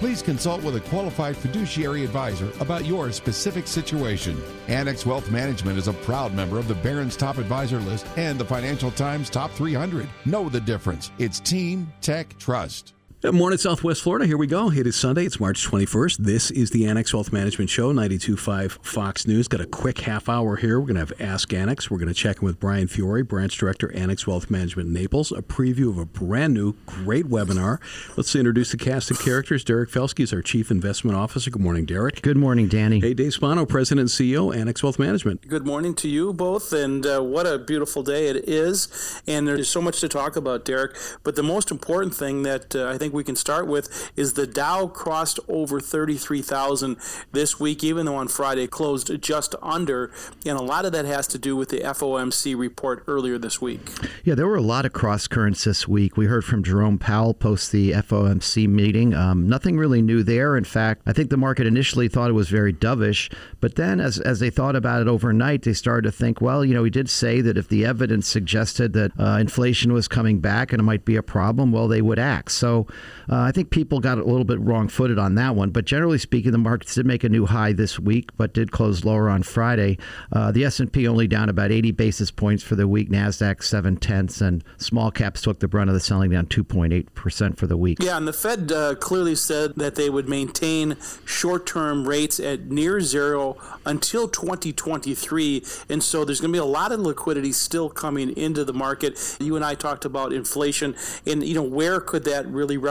Please consult with a qualified fiduciary advisor about your specific situation. Annex Wealth Management is a proud member of the Barron's Top Advisor List and the Financial Times Top 300. Know the difference. It's Team Tech Trust. Good morning, Southwest Florida. Here we go. It is Sunday. It's March 21st. This is the Annex Wealth Management Show, 92.5 Fox News. Got a quick half hour here. We're going to have Ask Annex. We're going to check in with Bryan Fiore, Branch Director, Annex Wealth Management Naples. A preview of a brand new, great webinar. Let's introduce the cast of characters. Derek Felsky is our Chief Investment Officer. Good morning, Derek. Good morning, Danny. Hey, Dave Spano, President and CEO, Annex Wealth Management. Good morning to you both, and uh, what a beautiful day it is. And there's so much to talk about, Derek. But the most important thing that uh, I think we can start with is the Dow crossed over 33,000 this week, even though on Friday closed just under. And a lot of that has to do with the FOMC report earlier this week. Yeah, there were a lot of cross currents this week. We heard from Jerome Powell post the FOMC meeting. Um, nothing really new there. In fact, I think the market initially thought it was very dovish, but then as, as they thought about it overnight, they started to think, well, you know, he did say that if the evidence suggested that uh, inflation was coming back and it might be a problem, well, they would act. So uh, I think people got a little bit wrong footed on that one. But generally speaking, the markets did make a new high this week, but did close lower on Friday. Uh, the S&P only down about 80 basis points for the week. Nasdaq seven tenths, and small caps took the brunt of the selling, down 2.8 percent for the week. Yeah, and the Fed uh, clearly said that they would maintain short-term rates at near zero until 2023, and so there's going to be a lot of liquidity still coming into the market. You and I talked about inflation, and you know where could that really represent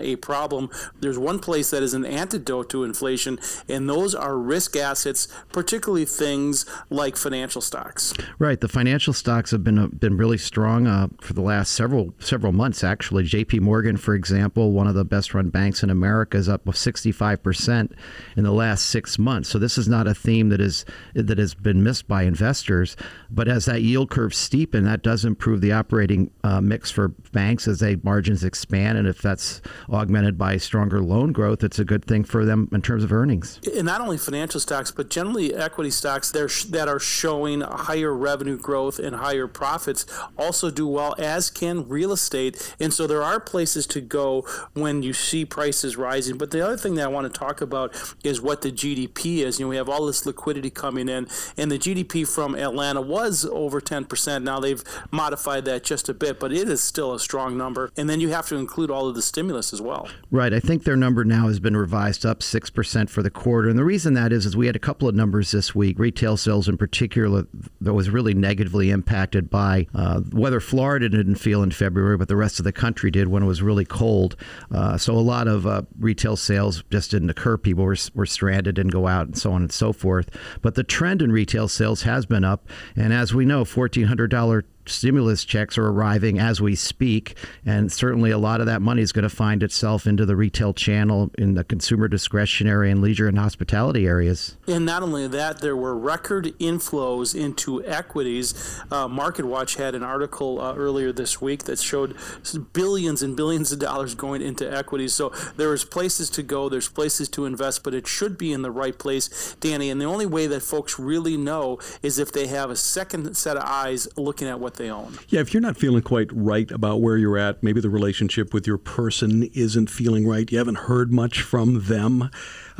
a problem? There's one place that is an antidote to inflation, and those are risk assets, particularly things like financial stocks. Right, the financial stocks have been uh, been really strong uh, for the last several several months. Actually, J.P. Morgan, for example, one of the best run banks in America, is up 65 percent in the last six months. So this is not a theme that is that has been missed by investors. But as that yield curve steepens, that does improve the operating uh, mix for banks as they margins expand, and if that's augmented by stronger loan growth, it's a good thing for them in terms of earnings. And not only financial stocks, but generally equity stocks that are showing higher revenue growth and higher profits also do well, as can real estate. And so there are places to go when you see prices rising. But the other thing that I want to talk about is what the GDP is. You know, we have all this liquidity coming in, and the GDP from Atlanta was over 10%. Now they've modified that just a bit, but it is still a strong number. And then you have to include all of the stimulus as well. Right. I think their number now has been revised up 6% for the quarter. And the reason that is, is we had a couple of numbers this week, retail sales in particular, that was really negatively impacted by uh, weather Florida didn't feel in February, but the rest of the country did when it was really cold. Uh, so a lot of uh, retail sales just didn't occur. People were, were stranded, and go out, and so on and so forth. But the trend in retail sales has been up. And as we know, $1,400 stimulus checks are arriving as we speak, and certainly a lot of that money is going to find itself into the retail channel in the consumer discretionary and leisure and hospitality areas. And not only that, there were record inflows into equities. Uh, MarketWatch had an article uh, earlier this week that showed billions and billions of dollars going into equities. So there's places to go, there's places to invest, but it should be in the right place, Danny. And the only way that folks really know is if they have a second set of eyes looking at what they own. Yeah, if you're not feeling quite right about where you're at, maybe the relationship with your person isn't feeling right, you haven't heard much from them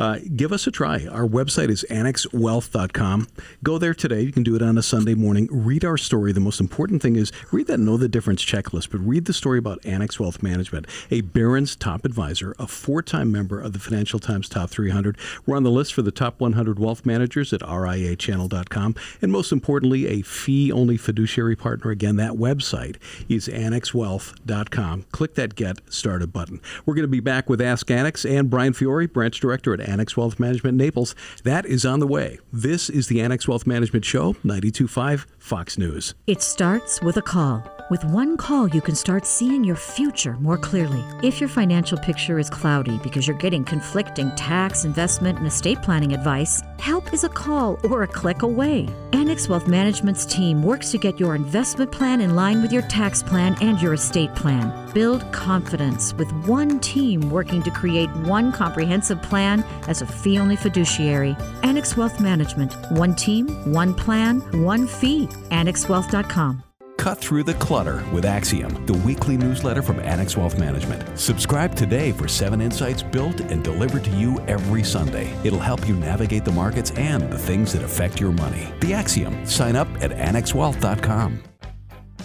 uh, give us a try. Our website is annexwealth.com. Go there today. You can do it on a Sunday morning. Read our story. The most important thing is read that Know the Difference checklist, but read the story about Annex Wealth Management, a Barron's top advisor, a four time member of the Financial Times Top 300. We're on the list for the top 100 wealth managers at riachannel.com. And most importantly, a fee only fiduciary partner. Or again, that website is annexwealth.com. Click that Get Started button. We're going to be back with Ask Annex and Bryan Fiore, branch director at Annex Wealth Management Naples. That is on the way. This is the Annex Wealth Management Show, 92.5 Fox News. It starts with a call. With one call, you can start seeing your future more clearly. If your financial picture is cloudy because you're getting conflicting tax, investment, and estate planning advice, Help is a call or a click away. Annex Wealth Management's team works to get your investment plan in line with your tax plan and your estate plan. Build confidence with one team working to create one comprehensive plan as a fee only fiduciary. Annex Wealth Management. One team, one plan, one fee. AnnexWealth.com. Cut through the clutter with Axiom, the weekly newsletter from Annex Wealth Management. Subscribe today for seven insights built and delivered to you every Sunday. It'll help you navigate the markets and the things that affect your money. The Axiom. Sign up at annexwealth.com.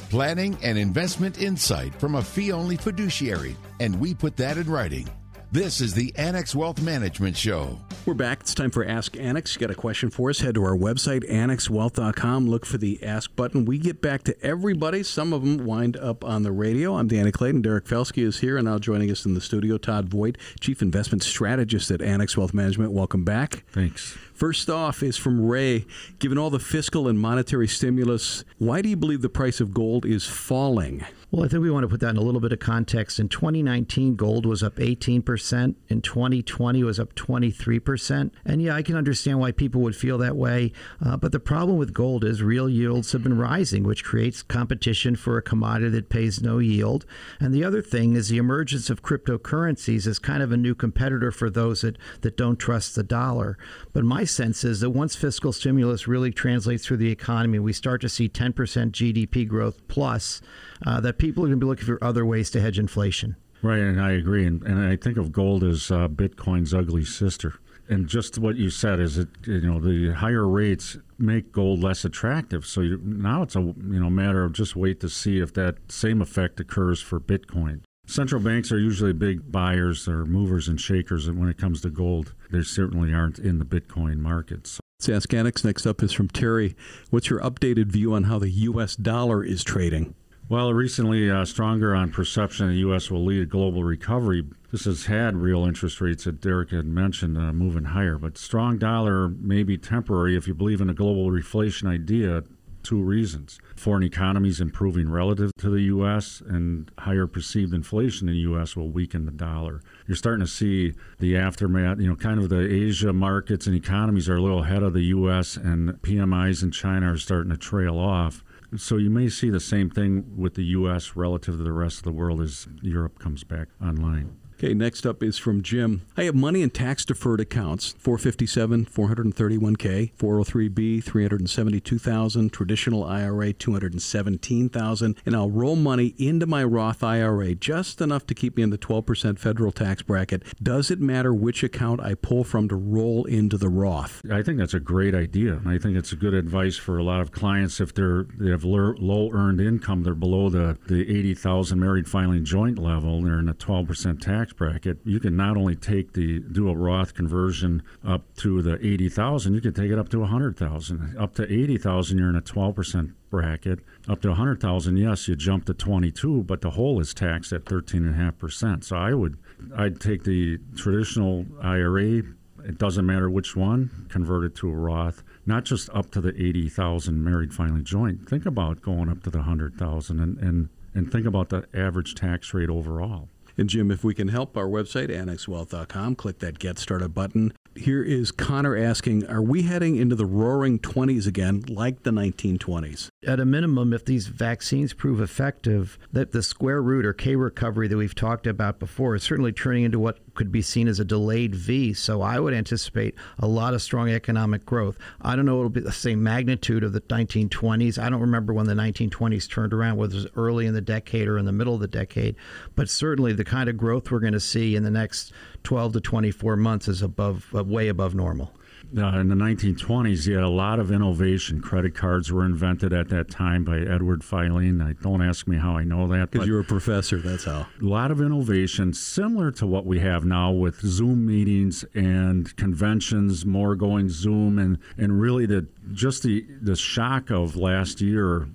Planning and investment insight from a fee only fiduciary, and we put that in writing. This is the Annex Wealth Management Show. We're back. It's time for Ask Annex. You got a question for us? Head to our website, annexwealth.com. Look for the Ask button. We get back to everybody. Some of them wind up on the radio. I'm Danny Clayton. Derek Felsky is here, and now joining us in the studio, Todd Voigt, Chief Investment Strategist at Annex Wealth Management. Welcome back. Thanks. First off is from Ray. Given all the fiscal and monetary stimulus, why do you believe the price of gold is falling? Well, I think we want to put that in a little bit of context. In 2019, gold was up 18%. In 2020, it was up 23%. And yeah, I can understand why people would feel that way. Uh, but the problem with gold is real yields have been rising, which creates competition for a commodity that pays no yield. And the other thing is the emergence of cryptocurrencies is kind of a new competitor for those that, that don't trust the dollar. But my sense is that once fiscal stimulus really translates through the economy, we start to see 10% GDP growth plus, uh, that people are going to be looking for other ways to hedge inflation. Right, and I agree. And, and I think of gold as uh, Bitcoin's ugly sister. And just what you said is that you know the higher rates make gold less attractive. So you, now it's a you know matter of just wait to see if that same effect occurs for Bitcoin. Central banks are usually big buyers or movers and shakers, and when it comes to gold, they certainly aren't in the Bitcoin markets. Let's ask Annex. Next up is from Terry. What's your updated view on how the U.S. dollar is trading? Well, recently, uh, stronger on perception the U.S. will lead a global recovery. This has had real interest rates that Derek had mentioned uh, moving higher, but strong dollar may be temporary if you believe in a global reflation idea. Two reasons. Foreign economies improving relative to the U.S., and higher perceived inflation in the U.S. will weaken the dollar. You're starting to see the aftermath, you know, kind of the Asia markets and economies are a little ahead of the U.S., and PMIs in China are starting to trail off. So you may see the same thing with the U.S. relative to the rest of the world as Europe comes back online. Okay, next up is from Jim. I have money in tax deferred accounts 457, 431K, 403B, 372,000, traditional IRA, 217,000, and I'll roll money into my Roth IRA just enough to keep me in the 12% federal tax bracket. Does it matter which account I pull from to roll into the Roth? I think that's a great idea. I think it's good advice for a lot of clients if they're they have low earned income, they're below the, the 80,000 married filing joint level, they're in a 12% tax tax bracket, you can not only take the do a Roth conversion up to the eighty thousand, you can take it up to a hundred thousand. Up to eighty thousand, you're in a twelve percent bracket. Up to a hundred thousand, yes, you jump to twenty two, but the whole is taxed at thirteen and a half percent. So I would, I'd take the traditional IRA. It doesn't matter which one, convert it to a Roth not just up to the 80,000 married filing joint. Think about going up to the 100,000 and, and, and think about the average tax rate overall. And Jim, if we can help, our website, annexwealth.com, click that Get Started button. Here is Connor asking Are we heading into the roaring 20s again, like the 1920s? At a minimum, if these vaccines prove effective, that the square root or K recovery that we've talked about before is certainly turning into what could be seen as a delayed V. So I would anticipate a lot of strong economic growth. I don't know it'll be the same magnitude of the 1920s. I don't remember when the 1920s turned around, whether it was early in the decade or in the middle of the decade. But certainly the kind of growth we're going to see in the next 12 to 24 months is above, uh, way above normal. Uh, in the 1920s, you had a lot of innovation. Credit cards were invented at that time by Edward Filene. I don't ask me how I know that. Because you're a professor, that's how. A lot of innovation, similar to what we have now with Zoom meetings and conventions, more going Zoom, and, and really the just the the shock of last year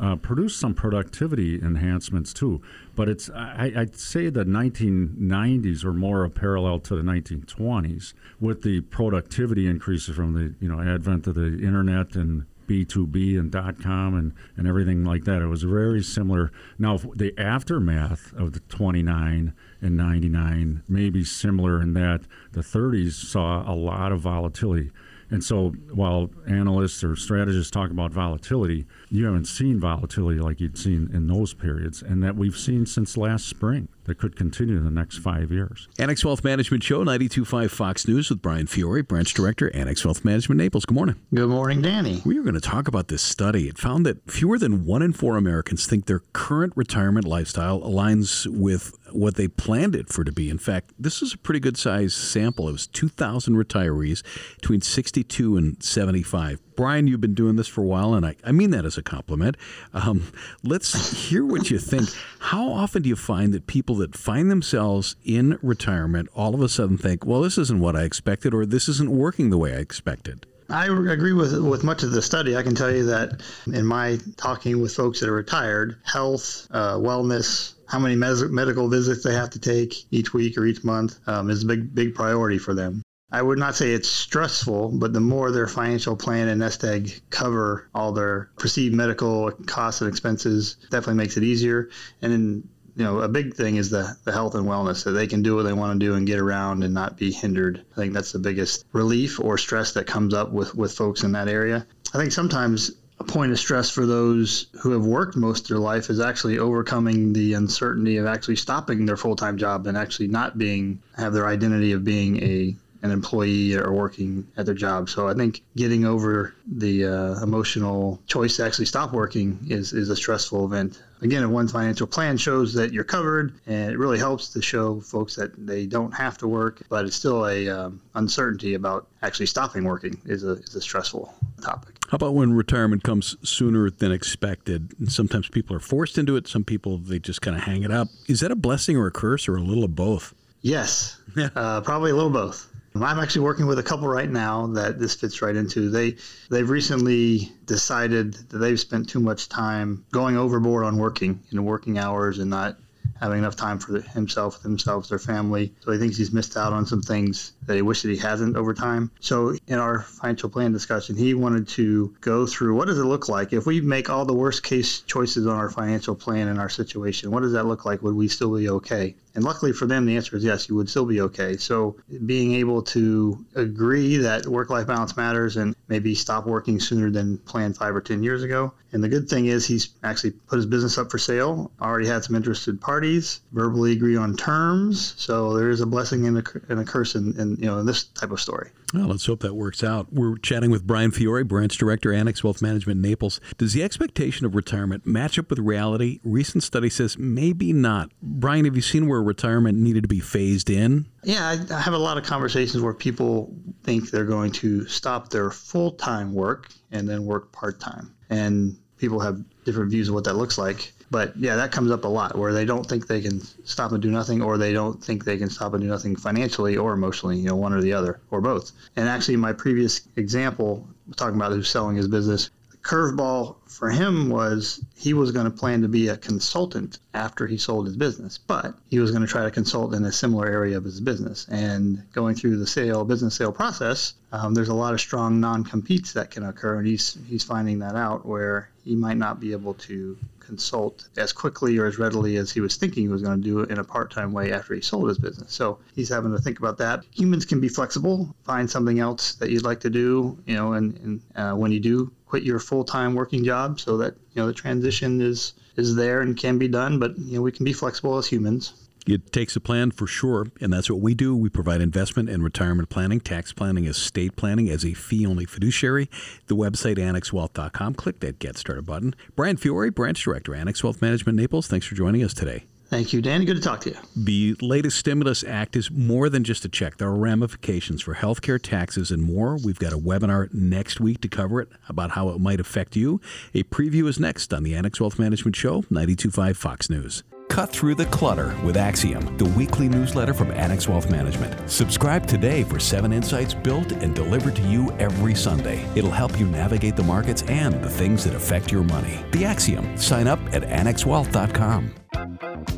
uh, produced some productivity enhancements too. But it's I, would say the 1990s were more a parallel to the 1920s with the productivity increases from the you know advent of the internet and B2B and dot com and, and everything like that. It was very similar. Now, the aftermath of the 29 and 99 may be similar in that the 30s saw a lot of volatility And so while analysts or strategists talk about volatility, you haven't seen volatility like you'd seen in those periods and that we've seen since last spring that could continue in the next five years. Annex Wealth Management Show, 92.5 Fox News with Bryan Fiore, Branch Director, Annex Wealth Management Naples. Good morning. Good morning, Danny. We are going to talk about this study. It found that fewer than one in four Americans think their current retirement lifestyle aligns with what they planned it for to be. In fact, this is a pretty good size sample. It was 2,000 retirees between 62 and 75. Bryan, you've been doing this for a while, and I, I mean that as a compliment. Um, let's hear what you think. How often do you find that people that find themselves in retirement all of a sudden think, well, this isn't what I expected, or this isn't working the way I expected? I agree with with much of the study. I can tell you that in my talking with folks that are retired, health, uh, wellness, how many mes- medical visits they have to take each week or each month um, is a big big priority for them. I would not say it's stressful, but the more their financial plan and nest egg cover all their perceived medical costs and expenses, definitely makes it easier. And then you know, a big thing is the, the health and wellness that they can do what they want to do and get around and not be hindered. I think that's the biggest relief or stress that comes up with, with folks in that area. I think sometimes a point of stress for those who have worked most of their life is actually overcoming the uncertainty of actually stopping their full-time job and actually not being have their identity of being a an employee or working at their job. So I think getting over the uh, emotional choice to actually stop working is, is a stressful event. Again, if one's financial plan shows that you're covered, and it really helps to show folks that they don't have to work, but it's still a um, uncertainty about actually stopping working is a, is a stressful topic. How about when retirement comes sooner than expected? And sometimes people are forced into it. Some people they just kind of hang it up. Is that a blessing or a curse or a little of both? Yes, uh, probably a little both. I'm actually working with a couple right now that this fits right into. They they've recently decided that they've spent too much time going overboard on working, know, working hours and not having enough time for himself, themselves, their family. So he thinks he's missed out on some things that he wishes he hasn't over time. So in our financial plan discussion, he wanted to go through what does it look like if we make all the worst case choices on our financial plan in our situation? What does that look like? Would we still be okay? And luckily for them, the answer is yes, you would still be okay. So being able to agree that work life balance matters and maybe stop working sooner than planned five or 10 years ago. And the good thing is he's actually put his business up for sale, already had some interested parties, verbally agree on terms. So there is a blessing and a, and a curse in, in, you know, in this type of story. Well, let's hope that works out. We're chatting with Bryan Fiore, Branch Director, Annex Wealth Management Naples. Does the expectation of retirement match up with reality? Recent study says maybe not. Bryan, have you seen where retirement needed to be phased in? Yeah, I have a lot of conversations where people think they're going to stop their full time work and then work part time. And people have different views of what that looks like. But yeah, that comes up a lot where they don't think they can stop and do nothing, or they don't think they can stop and do nothing financially or emotionally, you know, one or the other, or both. And actually, my previous example, talking about who's selling his business, the curveball for him was he was going to plan to be a consultant after he sold his business, but he was going to try to consult in a similar area of his business. And going through the sale, business sale process, um, there's a lot of strong non-competes that can occur, and he's he's finding that out where he might not be able to consult as quickly or as readily as he was thinking he was going to do it in a part-time way after he sold his business. So he's having to think about that. Humans can be flexible. Find something else that you'd like to do, you know, and, and uh, when you do quit your full-time working job, so that you know the transition is is there and can be done. But you know we can be flexible as humans. It takes a plan for sure, and that's what we do. We provide investment and retirement planning, tax planning, estate planning as a fee only fiduciary. The website annexwealth.com. Click that Get Started button. Bryan Fiore, Branch Director, Annex Wealth Management Naples. Thanks for joining us today. Thank you, Danny. Good to talk to you. The latest stimulus act is more than just a check. There are ramifications for healthcare, taxes, and more. We've got a webinar next week to cover it about how it might affect you. A preview is next on the Annex Wealth Management Show, 925 Fox News. Cut through the clutter with Axiom, the weekly newsletter from Annex Wealth Management. Subscribe today for seven insights built and delivered to you every Sunday. It'll help you navigate the markets and the things that affect your money. The Axiom. Sign up at annexwealth.com.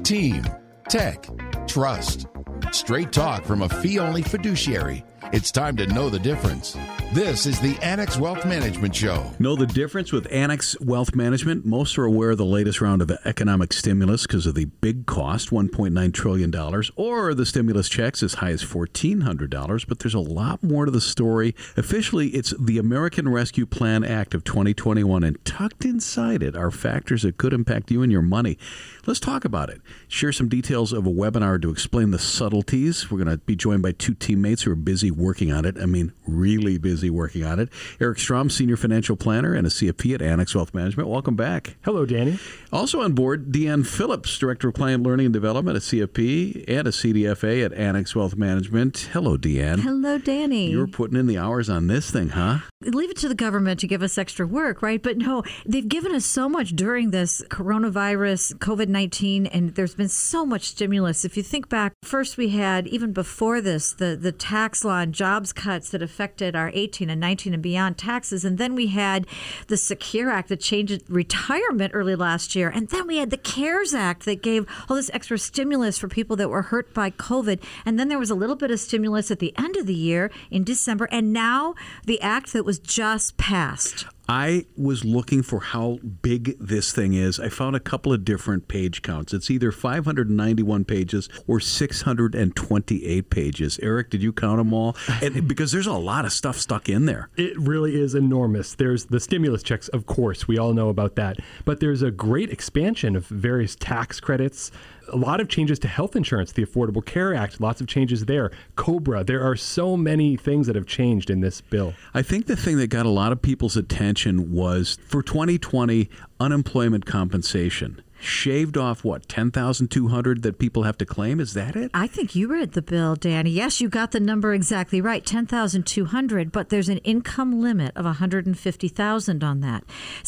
Team, tech, trust. Straight talk from a fee only fiduciary. It's time to know the difference. This is the Annex Wealth Management Show. Know the difference with Annex Wealth Management? Most are aware of the latest round of the economic stimulus because of the big cost, $1.9 trillion, or the stimulus checks as high as $1,400. But there's a lot more to the story. Officially, it's the American Rescue Plan Act of 2021, and tucked inside it are factors that could impact you and your money. Let's talk about it. Share some details of a webinar to explain the subtleties. We're going to be joined by two teammates who are busy working on it. I mean, really busy working on it. Eric Strom, Senior Financial Planner and a CFP at Annex Wealth Management. Welcome back. Hello, Danny. Also on board, Deanne Phillips, Director of Client Learning and Development at CFP and a CDFA at Annex Wealth Management. Hello, Deanne. Hello, Danny. You're putting in the hours on this thing, huh? Leave it to the government to give us extra work, right? But no, they've given us so much during this coronavirus, COVID 19, and there's been so much stimulus. If you think back, first we had, even before this, the, the tax law and jobs cuts that affected our 18 and 19 and beyond taxes. And then we had the Secure Act that changed retirement early last year. And then we had the CARES Act that gave all this extra stimulus for people that were hurt by COVID. And then there was a little bit of stimulus at the end of the year in December. And now the act that was just passed. I was looking for how big this thing is. I found a couple of different page counts. It's either 591 pages or 628 pages. Eric, did you count them all? And because there's a lot of stuff stuck in there. It really is enormous. There's the stimulus checks, of course, we all know about that. But there's a great expansion of various tax credits, a lot of changes to health insurance, the Affordable Care Act, lots of changes there. Cobra, there are so many things that have changed in this bill. I think the thing that got a lot of people's attention was for 2020 unemployment compensation shaved off what 10,200 that people have to claim? Is that it? I think you read the bill Danny. Yes you got the number exactly right 10,200 but there's an income limit of 150,000 on that.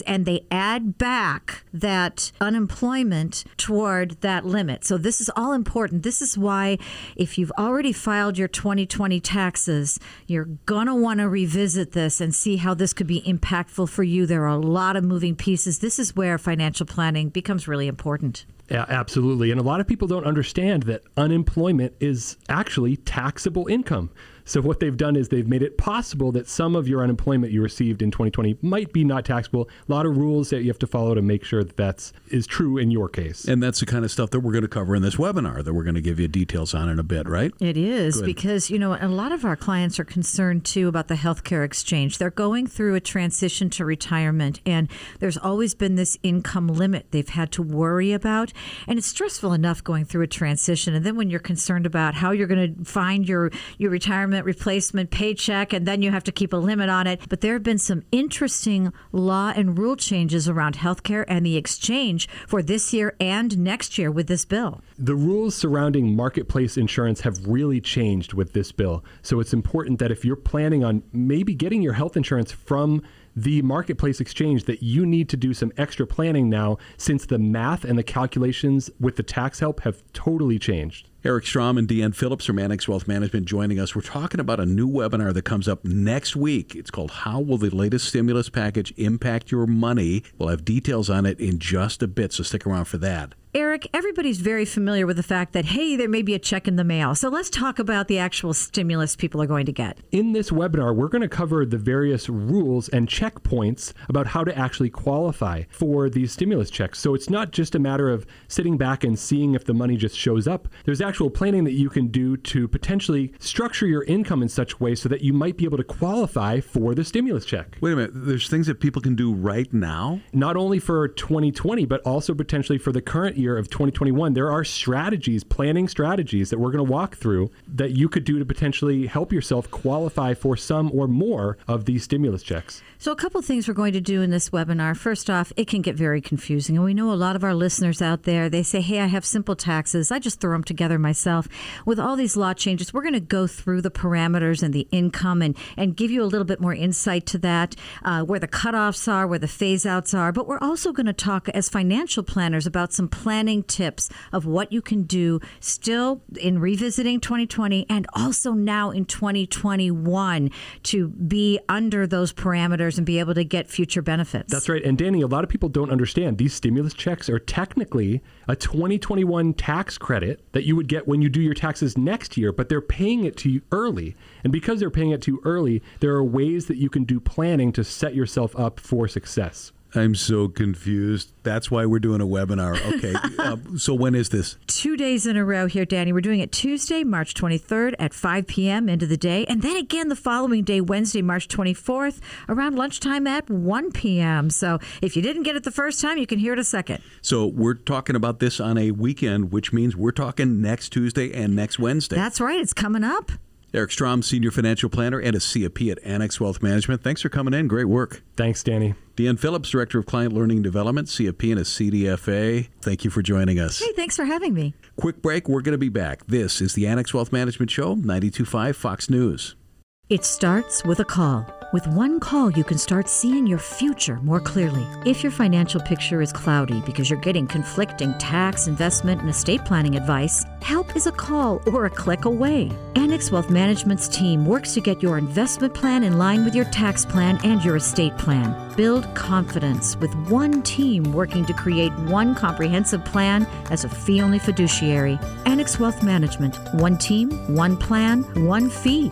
And they add back that unemployment toward that limit. So this is all important. This is why if you've already filed your 2020 taxes you're going to want to revisit this and see how this could be impactful for you. There are a lot of moving pieces. This is where financial planning becomes really important. Yeah, absolutely. And a lot of people don't understand that unemployment is actually taxable income. So what they've done is they've made it possible that some of your unemployment you received in 2020 might be not taxable. A lot of rules that you have to follow to make sure that that's is true in your case. And that's the kind of stuff that we're going to cover in this webinar that we're going to give you details on in a bit, right? It is Good. because you know a lot of our clients are concerned too about the healthcare exchange. They're going through a transition to retirement and there's always been this income limit they've had to worry about and it's stressful enough going through a transition and then when you're concerned about how you're going to find your your retirement replacement paycheck, and then you have to keep a limit on it. But there have been some interesting law and rule changes around healthcare and the exchange for this year and next year with this bill. The rules surrounding marketplace insurance have really changed with this bill. So it's important that if you're planning on maybe getting your health insurance from the marketplace exchange that you need to do some extra planning now since the math and the calculations with the tax help have totally changed. Eric Strom and Deanne Phillips from Annex Wealth Management joining us. We're talking about a new webinar that comes up next week. It's called How Will the Latest Stimulus Package Impact Your Money? We'll have details on it in just a bit, so stick around for that. Eric, everybody's very familiar with the fact that, hey, there may be a check in the mail. So let's talk about the actual stimulus people are going to get. In this webinar, we're going to cover the various rules and checkpoints about how to actually qualify for these stimulus checks. So it's not just a matter of sitting back and seeing if the money just shows up. There's actual planning that you can do to potentially structure your income in such a way so that you might be able to qualify for the stimulus check. Wait a minute. There's things that people can do right now? Not only for 2020, but also potentially for the current year of 2021, there are strategies, planning strategies that we're going to walk through that you could do to potentially help yourself qualify for some or more of these stimulus checks. So, a couple things we're going to do in this webinar. First off, it can get very confusing. And we know a lot of our listeners out there, they say, hey, I have simple taxes. I just throw them together myself. With all these law changes, we're going to go through the parameters and the income and, and give you a little bit more insight to that, uh, where the cutoffs are, where the phase outs are. But we're also going to talk as financial planners about some plans planning tips of what you can do still in revisiting 2020 and also now in 2021 to be under those parameters and be able to get future benefits. That's right. And Danny, a lot of people don't understand these stimulus checks are technically a 2021 tax credit that you would get when you do your taxes next year, but they're paying it to you early. And because they're paying it to you early, there are ways that you can do planning to set yourself up for success. I'm so confused. That's why we're doing a webinar. Okay. uh, so when is this? Two days in a row here, Danny. We're doing it Tuesday, March 23rd at 5 p.m. into the day. And then again the following day, Wednesday, March 24th, around lunchtime at 1 p.m. So if you didn't get it the first time, you can hear it a second. So we're talking about this on a weekend, which means we're talking next Tuesday and next Wednesday. That's right. It's coming up. Eric Strom, Senior Financial Planner and a CFP at Annex Wealth Management. Thanks for coming in. Great work. Thanks, Danny. Deanne Phillips, Director of Client Learning Development, CFP and a CDFA. Thank you for joining us. Hey, thanks for having me. Quick break. We're going to be back. This is the Annex Wealth Management Show, 92.5 Fox News. It starts with a call. With one call, you can start seeing your future more clearly. If your financial picture is cloudy because you're getting conflicting tax, investment, and estate planning advice, help is a call or a click away. Annex Wealth Management's team works to get your investment plan in line with your tax plan and your estate plan. Build confidence with one team working to create one comprehensive plan as a fee only fiduciary. Annex Wealth Management. One team, one plan, one fee.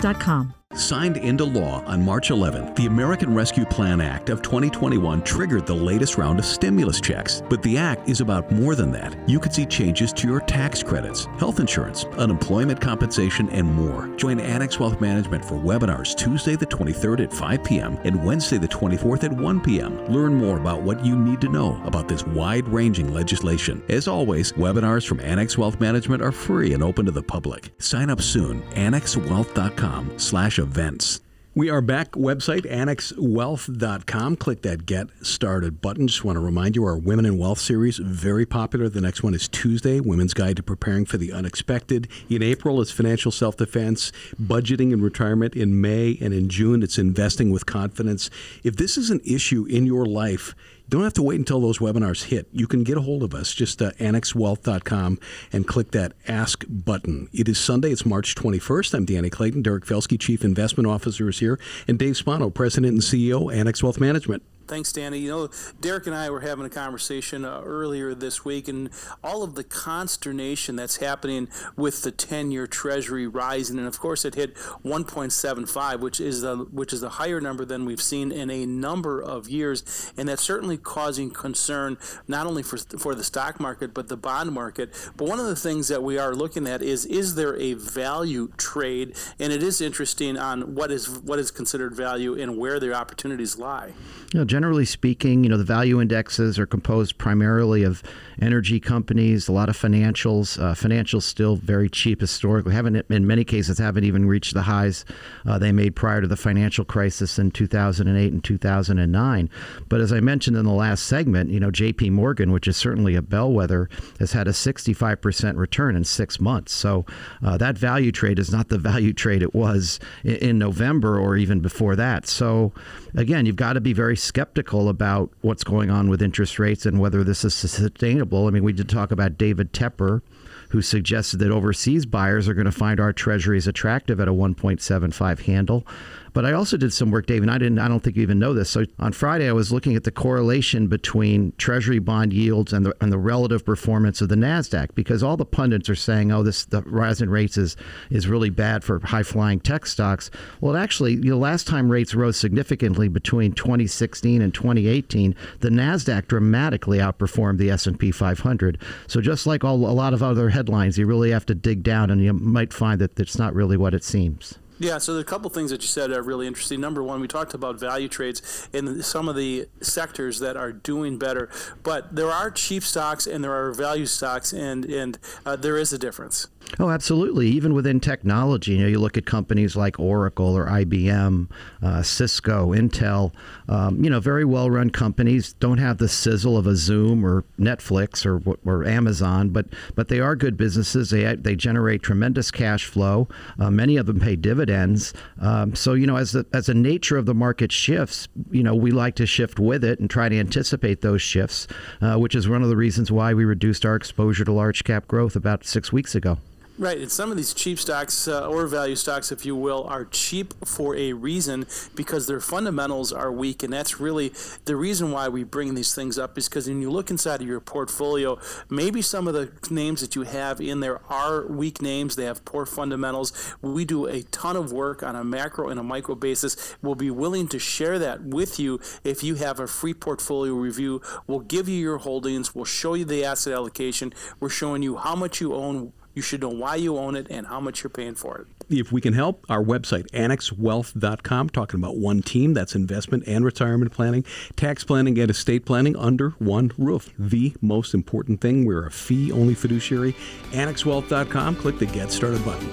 AnnexWealth.com. Signed into law on March 11th, the American Rescue Plan Act of 2021 triggered the latest round of stimulus checks. But the act is about more than that. You could see changes to your tax credits, health insurance, unemployment compensation, and more. Join Annex Wealth Management for webinars Tuesday the 23rd at 5 p.m. and Wednesday the 24th at 1 p.m. Learn more about what you need to know about this wide ranging legislation. As always, webinars from Annex Wealth Management are free and open to the public. Sign up soon. AnnexWealth.com slash events. We are back. Website annexwealth.com. Click that Get Started button. Just want to remind you our Women in Wealth series very popular. The next one is Tuesday, Women's Guide to Preparing for the Unexpected. In April, it's financial self defense, budgeting and retirement. In May and in June, it's investing with confidence. If this is an issue in your life, don't have to wait until those webinars hit. You can get a hold of us. Just uh, annexwealth.com and click that Ask button. It is Sunday. It's March 21st. I'm Danny Clayton. Derek Felsky, Chief Investment Officer, is here. And Dave Spano, President and CEO, Annex Wealth Management. Thanks, Danny. You know, Derek and I were having a conversation uh, earlier this week, and all of the consternation that's happening with the 10-year Treasury rising, and of course, it hit 1.75, which is the which is a higher number than we've seen in a number of years, and that's certainly causing concern not only for for the stock market but the bond market. But one of the things that we are looking at is is there a value trade, and it is interesting on what is what is considered value and where their opportunities lie. You know, generally speaking, you know, the value indexes are composed primarily of energy companies, a lot of financials. Uh, financials still very cheap historically. Haven't in many cases haven't even reached the highs uh, they made prior to the financial crisis in 2008 and 2009. But as I mentioned in the last segment, you know, J.P. Morgan, which is certainly a bellwether, has had a 65% return in six months. So uh, that value trade is not the value trade it was in, in November or even before that. So again, you've got to be very skeptical about what's going on with interest rates and whether this is sustainable. I mean, we did talk about David Tepper, who suggested that overseas buyers are going to find our treasuries attractive at a 1.75 handle. But I also did some work, Dave, and I didn't. I don't think you even know this. So on Friday, I was looking at the correlation between Treasury bond yields and the and the relative performance of the Nasdaq because all the pundits are saying, "Oh, this the rise in rates is is really bad for high flying tech stocks." Well, actually, you know, last time rates rose significantly between 2016 and 2018, the Nasdaq dramatically outperformed the S and P 500. So just like all a lot of other headlines, you really have to dig down, and you might find that it's not really what it seems. Yeah, so there's a couple things that you said are really interesting. Number one, we talked about value trades in some of the sectors that are doing better, but there are cheap stocks and there are value stocks, and and uh, there is a difference. Oh, absolutely. Even within technology, you know, you look at companies like Oracle or IBM, uh, Cisco, Intel. Um, you know, very well-run companies don't have the sizzle of a Zoom or Netflix or or Amazon, but but they are good businesses. They they generate tremendous cash flow. Uh, many of them pay dividends. Um, so you know, as the as the nature of the market shifts, you know, we like to shift with it and try to anticipate those shifts, uh, which is one of the reasons why we reduced our exposure to large cap growth about six weeks ago. Right, and some of these cheap stocks uh, or value stocks, if you will, are cheap for a reason because their fundamentals are weak, and that's really the reason why we bring these things up. Is because when you look inside of your portfolio, maybe some of the names that you have in there are weak names; they have poor fundamentals. We do a ton of work on a macro and a micro basis. We'll be willing to share that with you if you have a free portfolio review. We'll give you your holdings. We'll show you the asset allocation. We're showing you how much you own you should know why you own it and how much you're paying for it. If we can help, our website, annexwealth.com, talking about one team that's investment and retirement planning, tax planning, and estate planning under one roof. The most important thing, we're a fee only fiduciary. Annexwealth.com, click the Get Started button.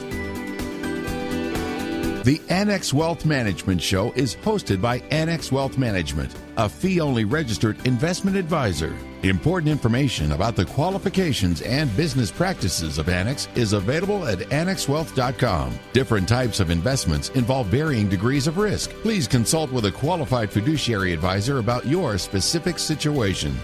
The Annex Wealth Management Show is hosted by Annex Wealth Management, a fee only registered investment advisor. Important information about the qualifications and business practices of Annex is available at annexwealth.com. Different types of investments involve varying degrees of risk. Please consult with a qualified fiduciary advisor about your specific situation.